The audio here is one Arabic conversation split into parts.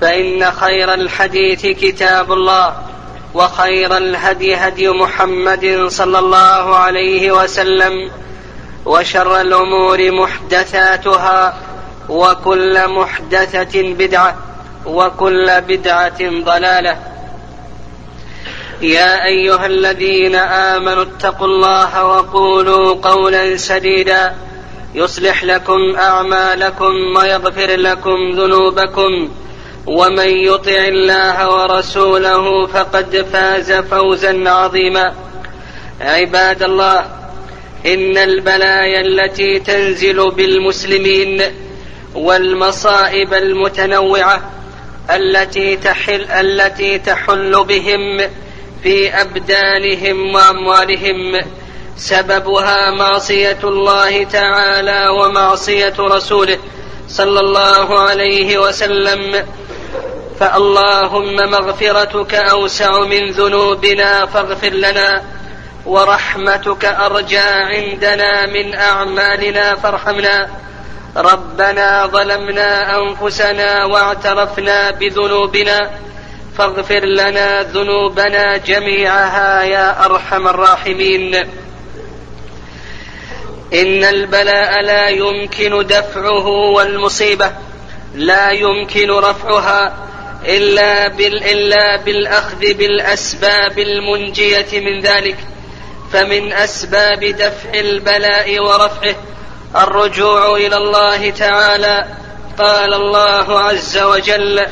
فإن خير الحديث كتاب الله وخير الهدي هدي محمد صلى الله عليه وسلم وشر الأمور محدثاتها وكل محدثة بدعة وكل بدعة ضلالة. يا أيها الذين آمنوا اتقوا الله وقولوا قولا سديدا يصلح لكم أعمالكم ويغفر لكم ذنوبكم. ومن يطع الله ورسوله فقد فاز فوزا عظيما. عباد الله إن البلايا التي تنزل بالمسلمين والمصائب المتنوعة التي تحل التي تحل بهم في أبدانهم وأموالهم سببها معصية الله تعالى ومعصية رسوله صلى الله عليه وسلم. فاللهم مغفرتك اوسع من ذنوبنا فاغفر لنا ورحمتك ارجى عندنا من اعمالنا فارحمنا ربنا ظلمنا انفسنا واعترفنا بذنوبنا فاغفر لنا ذنوبنا جميعها يا ارحم الراحمين ان البلاء لا يمكن دفعه والمصيبه لا يمكن رفعها إلا, بال إلا بالأخذ بالأسباب المنجية من ذلك. فمن أسباب دفع البلاء ورفعه الرجوع إلى الله تعالى. قال الله عز وجل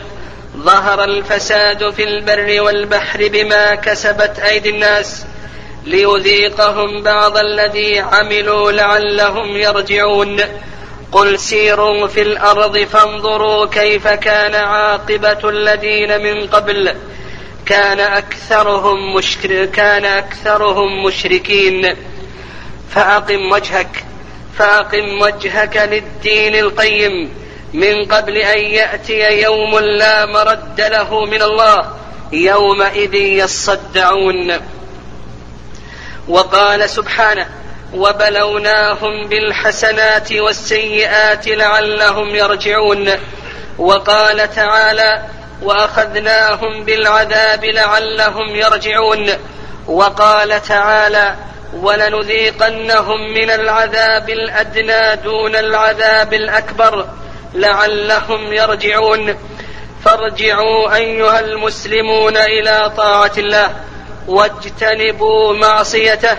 ظهر الفساد في البر والبحر بما كسبت أيدي الناس ليذيقهم بعض الذي عملوا لعلهم يرجعون. قل سيروا في الأرض فانظروا كيف كان عاقبه الذين من قبل. كان اكثرهم مشكر كان اكثرهم مشركين. فاقم وجهك فاقم وجهك للدين القيم. من قبل ان ياتي يوم لا مرد له من الله يومئذ يصدعون. وقال سبحانه وبلوناهم بالحسنات والسيئات لعلهم يرجعون. وقال تعالى وأخذناهم بالعذاب لعلهم يرجعون. وقال تعالى ولنذيقنهم من العذاب الأدنى دون العذاب الأكبر لعلهم يرجعون. فارجعوا أيها المسلمون إلى طاعة الله واجتنبوا معصيته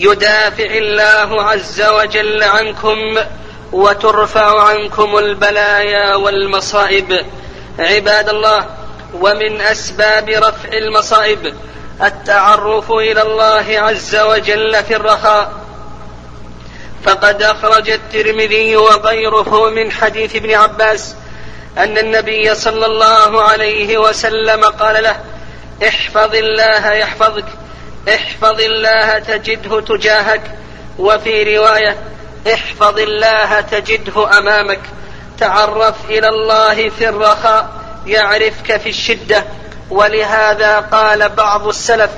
يدافع الله عز وجل عنكم وترفع عنكم البلايا والمصائب. عباد الله ومن أسباب رفع المصائب التعرف إلى الله عز وجل في الرخاء. فقد أخرج الترمذي وغيره من حديث ابن عباس أن النبي صلى الله عليه وسلم قال له احفظ الله يحفظك. احفظ الله تجده تجاهك وفي رواية احفظ الله تجده أمامك تعرف إلى الله في الرخاء يعرفك في الشدة. ولهذا قال بعض السلف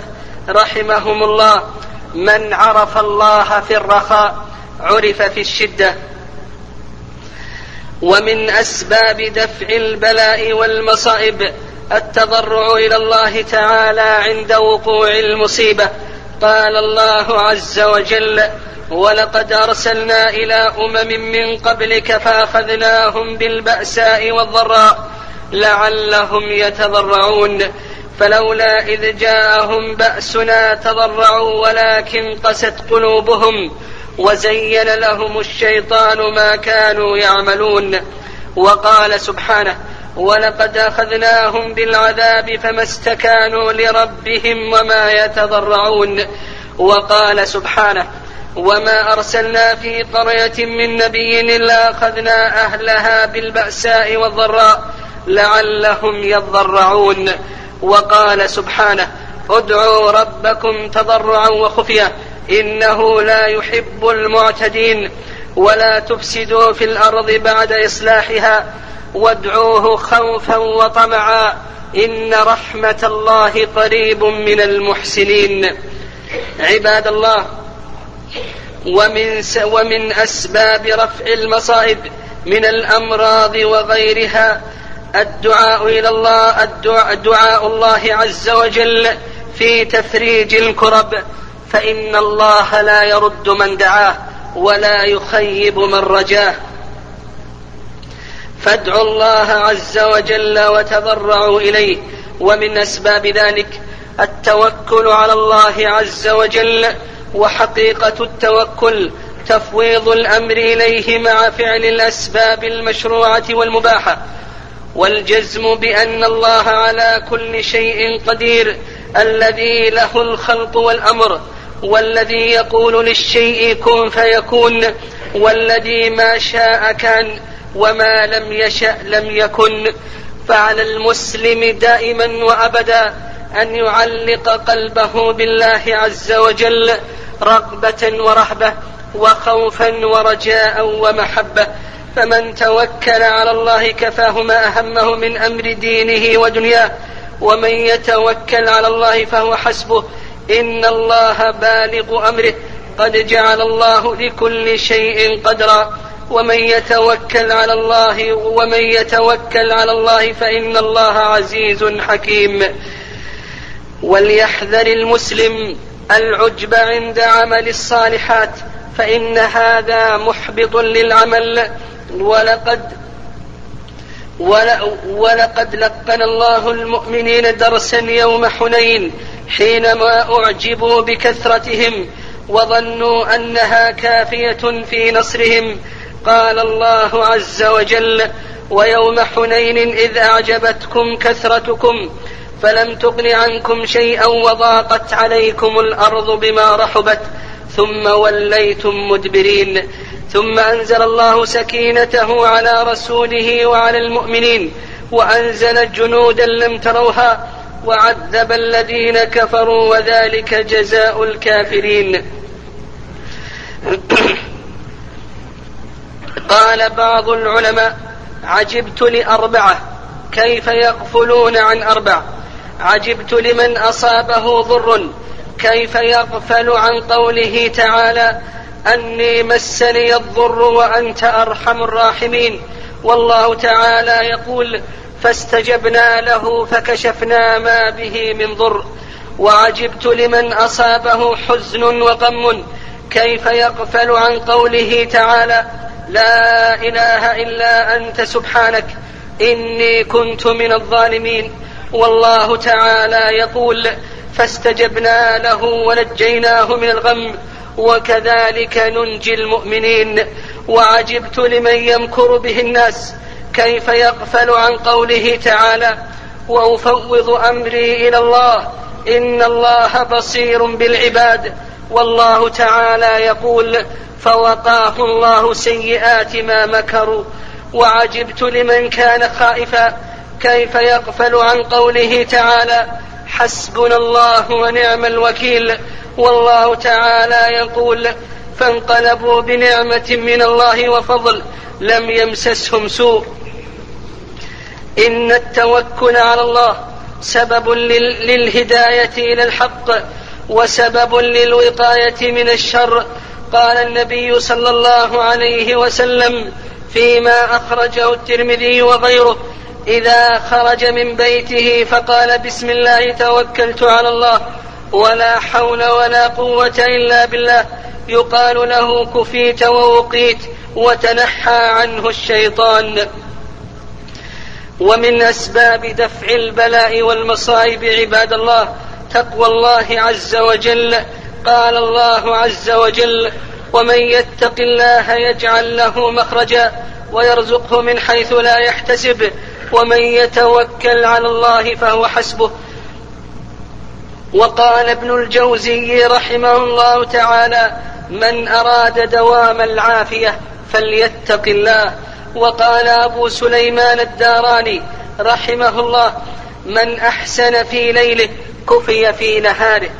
رحمهم الله من عرف الله في الرخاء عرف في الشدة. ومن أسباب دفع البلاء والمصائب التضرع إلى الله تعالى عند وقوع المصيبة. قال الله عز وجل ولقد أرسلنا إلى أمم من قبلك فأخذناهم بالبأساء والضراء لعلهم يتضرعون. فلولا إذ جاءهم بأسنا تضرعوا ولكن قست قلوبهم وزين لهم الشيطان ما كانوا يعملون. وقال سبحانه ولقد أخذناهم بالعذاب فما استكانوا لربهم وما يتضرعون. وقال سبحانه وما أرسلنا في قرية من نبي إلا أخذنا أهلها بالبأساء والضراء لعلهم يضرعون. وقال سبحانه ادعوا ربكم تضرعا وخفية إنه لا يحب المعتدين. ولا تفسدوا في الأرض بعد إصلاحها وادعوه خوفا وطمعا إن رحمة الله قريب من المحسنين. عباد الله ومن ومن أسباب رفع المصائب من الأمراض وغيرها الدعاء إلى الله الدعاء, دعاء الله عز وجل في تفريج الكرب. فإن الله لا يرد من دعاه ولا يخيب من رجاه. فادعوا الله عز وجل وتضرعوا إليه. ومن أسباب ذلك التوكل على الله عز وجل وحقيقة التوكل تفويض الأمر إليه مع فعل الأسباب المشروعة والمباحة. والجزم بأن الله على كل شيء قدير الذي له الخلق والأمر والذي يقول للشيء كن فيكون والذي ما شاء كان. وما لم يشأ لم يكن فعلى المسلم دائما وأبدا أن يعلق قلبه بالله عز وجل رغبة ورهبة وخوفا ورجاء ومحبة. فمن توكل على الله كفاه ما أهمه من أمر دينه ودنياه. ومن يتوكل على الله فهو حسبه. إن الله بالغ أمره. قد جعل الله لكل شيء قدرا. ومن يتوكل على الله ومن يتوكل على الله فإن الله عزيز حكيم. وليحذر المسلم العجب عند عمل الصالحات فإن هذا محبط للعمل. ولقد ولقد لقن الله المؤمنين درسا يوم حنين حينما أعجبوا بكثرتهم وظنوا أنها كافية في نصرهم. قال الله عز وجل ويوم حنين إذ أعجبتكم كثرتكم فلم تغن عنكم شيئا وضاقت عليكم الأرض بما رحبت ثم وليتم مدبرين ثم أنزل الله سكينته على رسوله وعلى المؤمنين وأنزل جنودا لم تروها وعذب الذين كفروا وذلك جزاء الكافرين. قال بعض العلماء عجبت لأربعة كيف يغفلون عن أربع؟ عجبت لمن أصابه ضر كيف يغفل عن قوله تعالى أني مسني الضر وأنت أرحم الراحمين؟ والله تعالى يقول فاستجبنا له فكشفنا ما به من ضر. وعجبت لمن أصابه حزن وغم كيف يغفل عن قوله تعالى لا إله إلا أنت سبحانك إني كنت من الظالمين. والله تعالى يقول فاستجبنا له ونجيناه من الغم وكذلك ننجي المؤمنين. وعجبت لمن يمكر به الناس كيف يغفل عن قوله تعالى وأفوض أمري إلى الله إن الله بصير بالعباد. والله تعالى يقول فوقاه الله سيئات ما مكروا وعجبت لمن كان خائفا كيف يغفل عن قوله تعالى حسبنا الله ونعم الوكيل والله تعالى يقول فانقلبوا بنعمة من الله وفضل لم يمسسهم سوء إن التوكل على الله سبب للهداية إلى الحق وسبب للوقاية من الشر قال النبي صلى الله عليه وسلم فيما أخرجه الترمذي وغيره إذا خرج من بيته فقال بسم الله توكلت على الله ولا حول ولا قوة إلا بالله يقال له كفيت ووقيت وتنحى عنه الشيطان. ومن أسباب دفع البلاء والمصائب عباد الله تقوى الله عز وجل قال الله عز وجل ومن يتق الله يجعل له مخرجا ويرزقه من حيث لا يحتسب ومن يتوكل على الله فهو حسبه. وقال ابن الجوزي رحمه الله تعالى من أراد دوام العافية فليتق الله. وقال أبو سليمان الداراني رحمه الله من أحسن في ليله كفي في نهاره.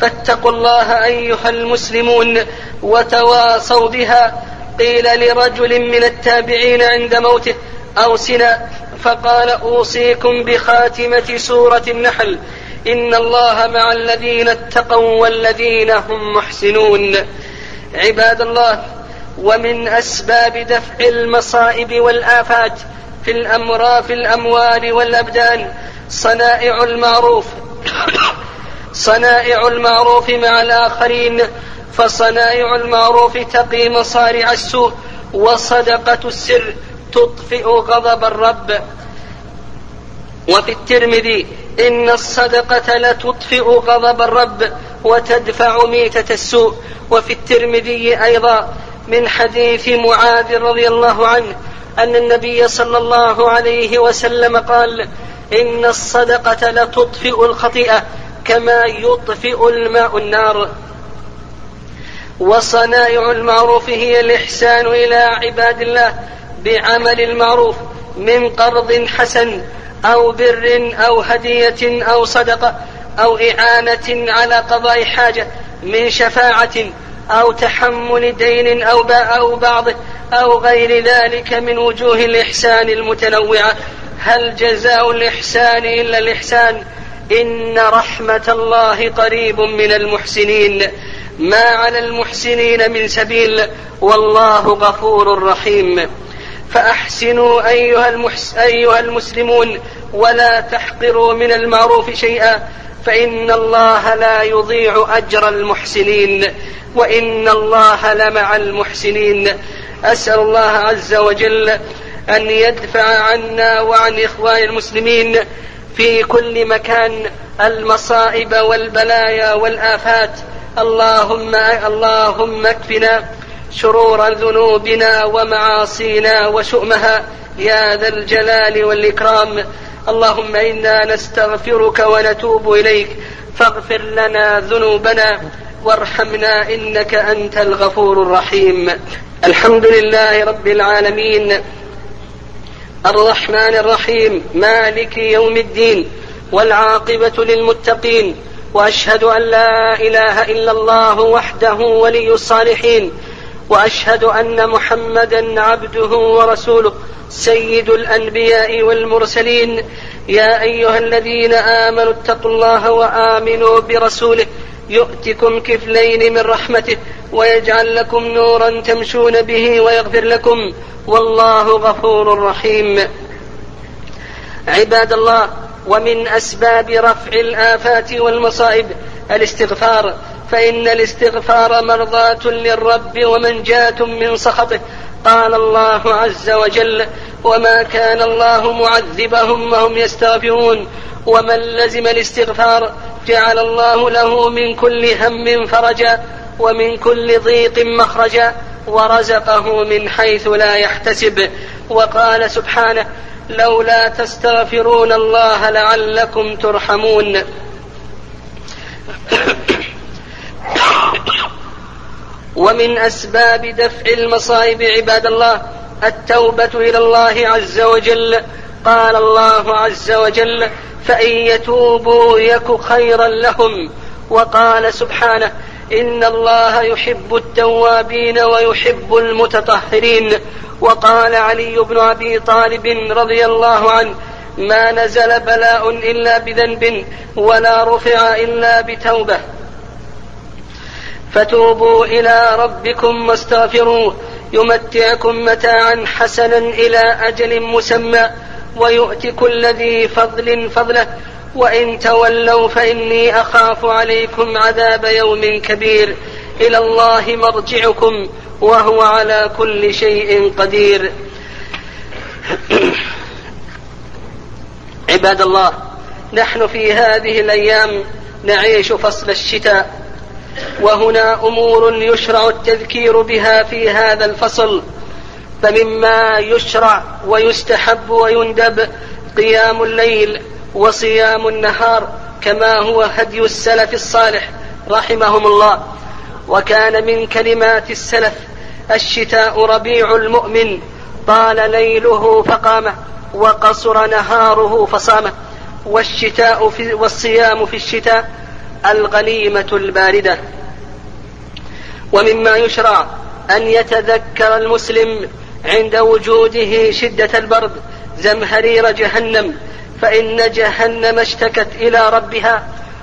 فاتقوا الله أيها المسلمون وتواصوا بها. قيل لرجل من التابعين عند موته أوصنا فقال أوصيكم بخاتمة سورة النحل. إن الله مع الذين اتقوا والذين هم محسنون. عباد الله ومن أسباب دفع المصائب والآفات في الأمراء في الأموال والأبدان صنائع المعروف. صنائع المعروف مع الآخرين فصنائع المعروف تقي مصارع السوء وصدقة السر تطفئ غضب الرب. وفي الترمذي إن الصدقة لتطفئ غضب الرب وتدفع ميتة السوء. وفي الترمذي أيضا من حديث معاذ رضي الله عنه أن النبي صلى الله عليه وسلم قال إن الصدقة لتطفئ الخطيئة. كما يطفئ الماء النار. وصنائع المعروف هي الإحسان إلى عباد الله بعمل المعروف من قرض حسن أو بر أو هدية أو صدقة أو إعانة على قضاء حاجة من شفاعة أو تحمل دين أو أو بعضه أو غير ذلك من وجوه الإحسان المتنوعة. هل جزاء الإحسان إلا الإحسان؟ إن رحمة الله قريب من المحسنين ما على المحسنين من سبيل والله غفور رحيم. فأحسنوا أيها, المحس أيها المسلمون ولا تحقروا من المعروف شيئا فإن الله لا يضيع أجر المحسنين وإن الله لمع المحسنين. أسأل الله عز وجل أن يدفع عنا وعن إخوان المسلمين في كل مكان المصائب والبلايا والآفات. اللهم اللهم اكفنا شرور ذنوبنا ومعاصينا وشؤمها. يا ذا الجلال والإكرام. اللهم إنا نستغفرك ونتوب إليك. فاغفر لنا ذنوبنا. وارحمنا إنك أنت الغفور الرحيم. الحمد لله رب العالمين. الرحمن الرحيم مالك يوم الدين والعاقبة للمتقين وأشهد أن لا إله إلا الله وحده ولي الصالحين وأشهد أن محمدا عبده ورسوله سيد الأنبياء والمرسلين. يا أيها الذين آمنوا اتقوا الله وآمنوا برسوله. يؤتكم كفلين من رحمته ويجعل لكم نورا تمشون به ويغفر لكم والله غفور رحيم. عباد الله ومن أسباب رفع الآفات والمصائب الاستغفار فإن الاستغفار مرضاة للرب ومنجاة من سخطه. قال الله عز وجل وما كان الله معذبهم وهم يستغفرون ومن لزم الاستغفار جعل الله له من كل هم فرجا ومن كل ضيق مخرجا ورزقه من حيث لا يحتسب. وقال سبحانه لولا تستغفرون الله لعلكم ترحمون. ومن أسباب دفع المصائب عباد الله التوبة إلى الله عز وجل قال الله عز وجل فإن يتوبوا يك خيرا لهم. وقال سبحانه إن الله يحب التوابين ويحب المتطهرين. وقال علي بن أبي طالب رضي الله عنه ما نزل بلاء إلا بذنب ولا رفع إلا بتوبة. فتوبوا إلى ربكم واستغفروه يمتعكم متاعا حسنا إلى أجل مسمى. ويؤتي كل ذي فضل فضله. وإن تولوا فإني أخاف عليكم عذاب يوم كبير. إلى الله مرجعكم وهو على كل شيء قدير. عباد الله نحن في هذه الأيام نعيش فصل الشتاء. وهنا أمور يشرع التذكير بها في هذا الفصل. فمما يشرع ويستحب ويندب قيام الليل وصيام النهار كما هو هدي السلف الصالح رحمهم الله. وكان من كلمات السلف الشتاء ربيع المؤمن طال ليله فقامه وقصر نهاره فصامه والشتاء في والصيام في الشتاء الغنيمة الباردة. ومما يشرع أن يتذكر المسلم عند وجوده شدة البرد زمهرير جهنم فإن جهنم اشتكت إلى ربها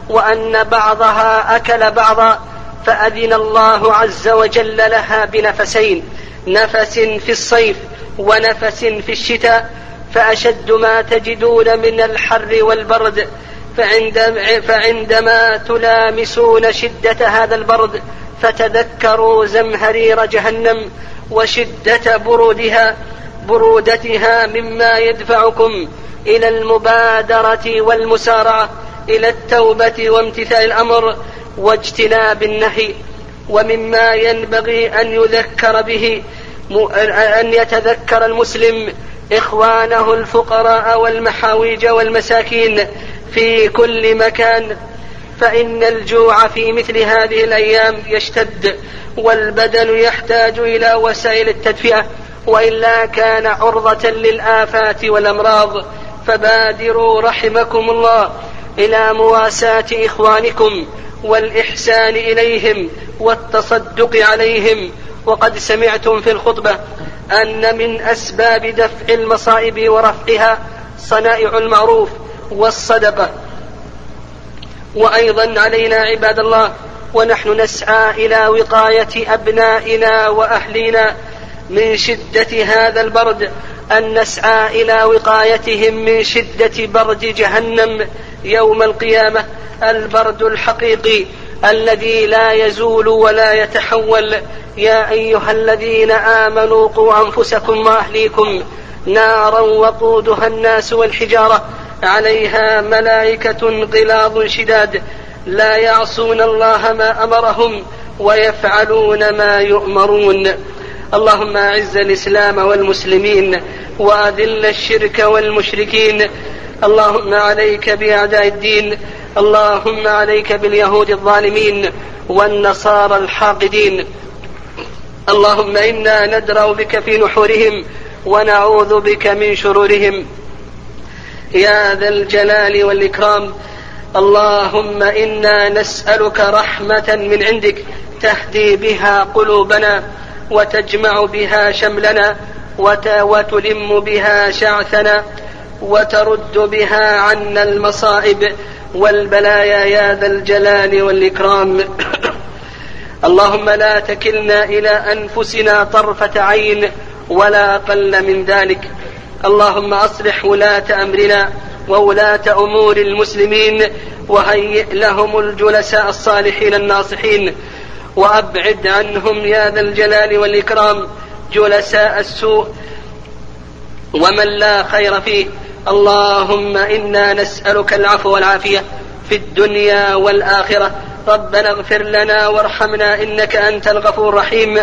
وأن بعضها أكل بعضا فأذن الله عز وجل لها بنفسين نفس في الصيف ونفس في الشتاء فأشد ما تجدون من الحر والبرد فعندما تلامسون شدة هذا البرد فتذكروا زمهرير جهنم وشدة برودها برودتها مما يدفعكم إلى المبادرة والمسارعة إلى التوبة وامتثال الأمر واجتناب النهي. ومما ينبغي أن يذكر به أن يتذكر المسلم إخوانه الفقراء والمحاويج والمساكين في كل مكان فإن الجوع في مثل هذه الأيام يشتد والبدن يحتاج إلى وسائل التدفئة وإلا كان عرضة للآفات والأمراض. فبادروا رحمكم الله إلى مواساة إخوانكم والإحسان إليهم والتصدق عليهم. وقد سمعتم في الخطبة أن من أسباب دفع المصائب ورفعها صنائع المعروف والصدقة. وأيضا علينا عباد الله ونحن نسعى إلى وقاية أبنائنا وأهلينا من شدة هذا البرد أن نسعى إلى وقايتهم من شدة برد جهنم يوم القيامة. البرد الحقيقي الذي لا يزول ولا يتحول. يا أيها الذين آمنوا قوا أنفسكم وأهليكم نارا وقودها الناس والحجارة. عليها ملائكة غلاظ شداد لا يعصون الله ما أمرهم ويفعلون ما يؤمرون. اللهم أعز الإسلام والمسلمين وأذل الشرك والمشركين. اللهم عليك بأعداء الدين اللهم عليك باليهود الظالمين والنصارى الحاقدين. اللهم إنا ندرأ بك في نحورهم ونعوذ بك من شرورهم. يا ذا الجلال والإكرام. اللهم إنا نسألك رحمة من عندك تهدي بها قلوبنا وتجمع بها شملنا وتلم بها شعثنا وترد بها عنا المصائب والبلايا يا ذا الجلال والإكرام. اللهم لا تكلنا إلى أنفسنا طرفة عين ولا أقل من ذلك. اللهم أصلح ولاة أمرنا وولاة أمور المسلمين وهيئ لهم الجلساء الصالحين الناصحين وأبعد عنهم يا ذا الجلال والإكرام جلساء السوء ومن لا خير فيه. اللهم إنا نسألك العفو والعافية في الدنيا والآخرة. ربنا اغفر لنا وارحمنا إنك أنت الغفور الرحيم.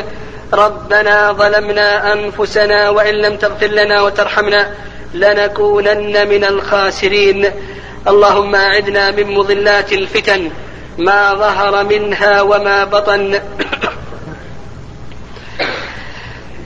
ربنا ظلمنا أنفسنا وإن لم تغفر لنا وترحمنا لنكونن من الخاسرين. اللهم أعدنا من مضلات الفتن ما ظهر منها وما بطن.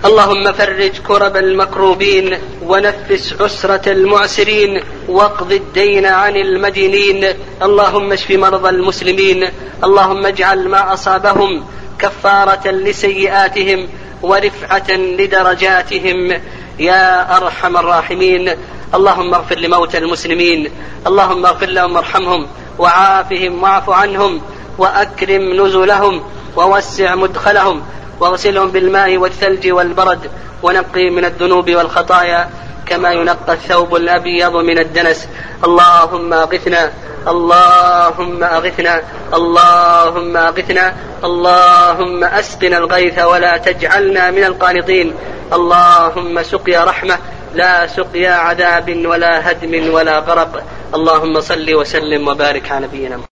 اللهم فرج كرب المكروبين ونفس عسرة المعسرين واقض الدين عن المدينين. اللهم اشف مرضى المسلمين. اللهم اجعل ما أصابهم كفارة لسيئاتهم ورفعة لدرجاتهم. يا أرحم الراحمين. اللهم اغفر لموتى المسلمين. اللهم اغفر لهم وارحمهم. وعافهم واعف عنهم. وأكرم نزلهم. ووسع مدخلهم. واغسلهم بالماء والثلج والبرد. ونقي من الذنوب والخطايا. كما ينقى الثوب الأبيض من الدنس. اللهم أغثنا اللهم أغثنا اللهم أغثنا اللهم أسقنا الغيث ولا تجعلنا من القانطين. اللهم سقيا رحمة لا سقيا عذاب ولا هدم ولا غرق. اللهم صل وسلم وبارك على نبينا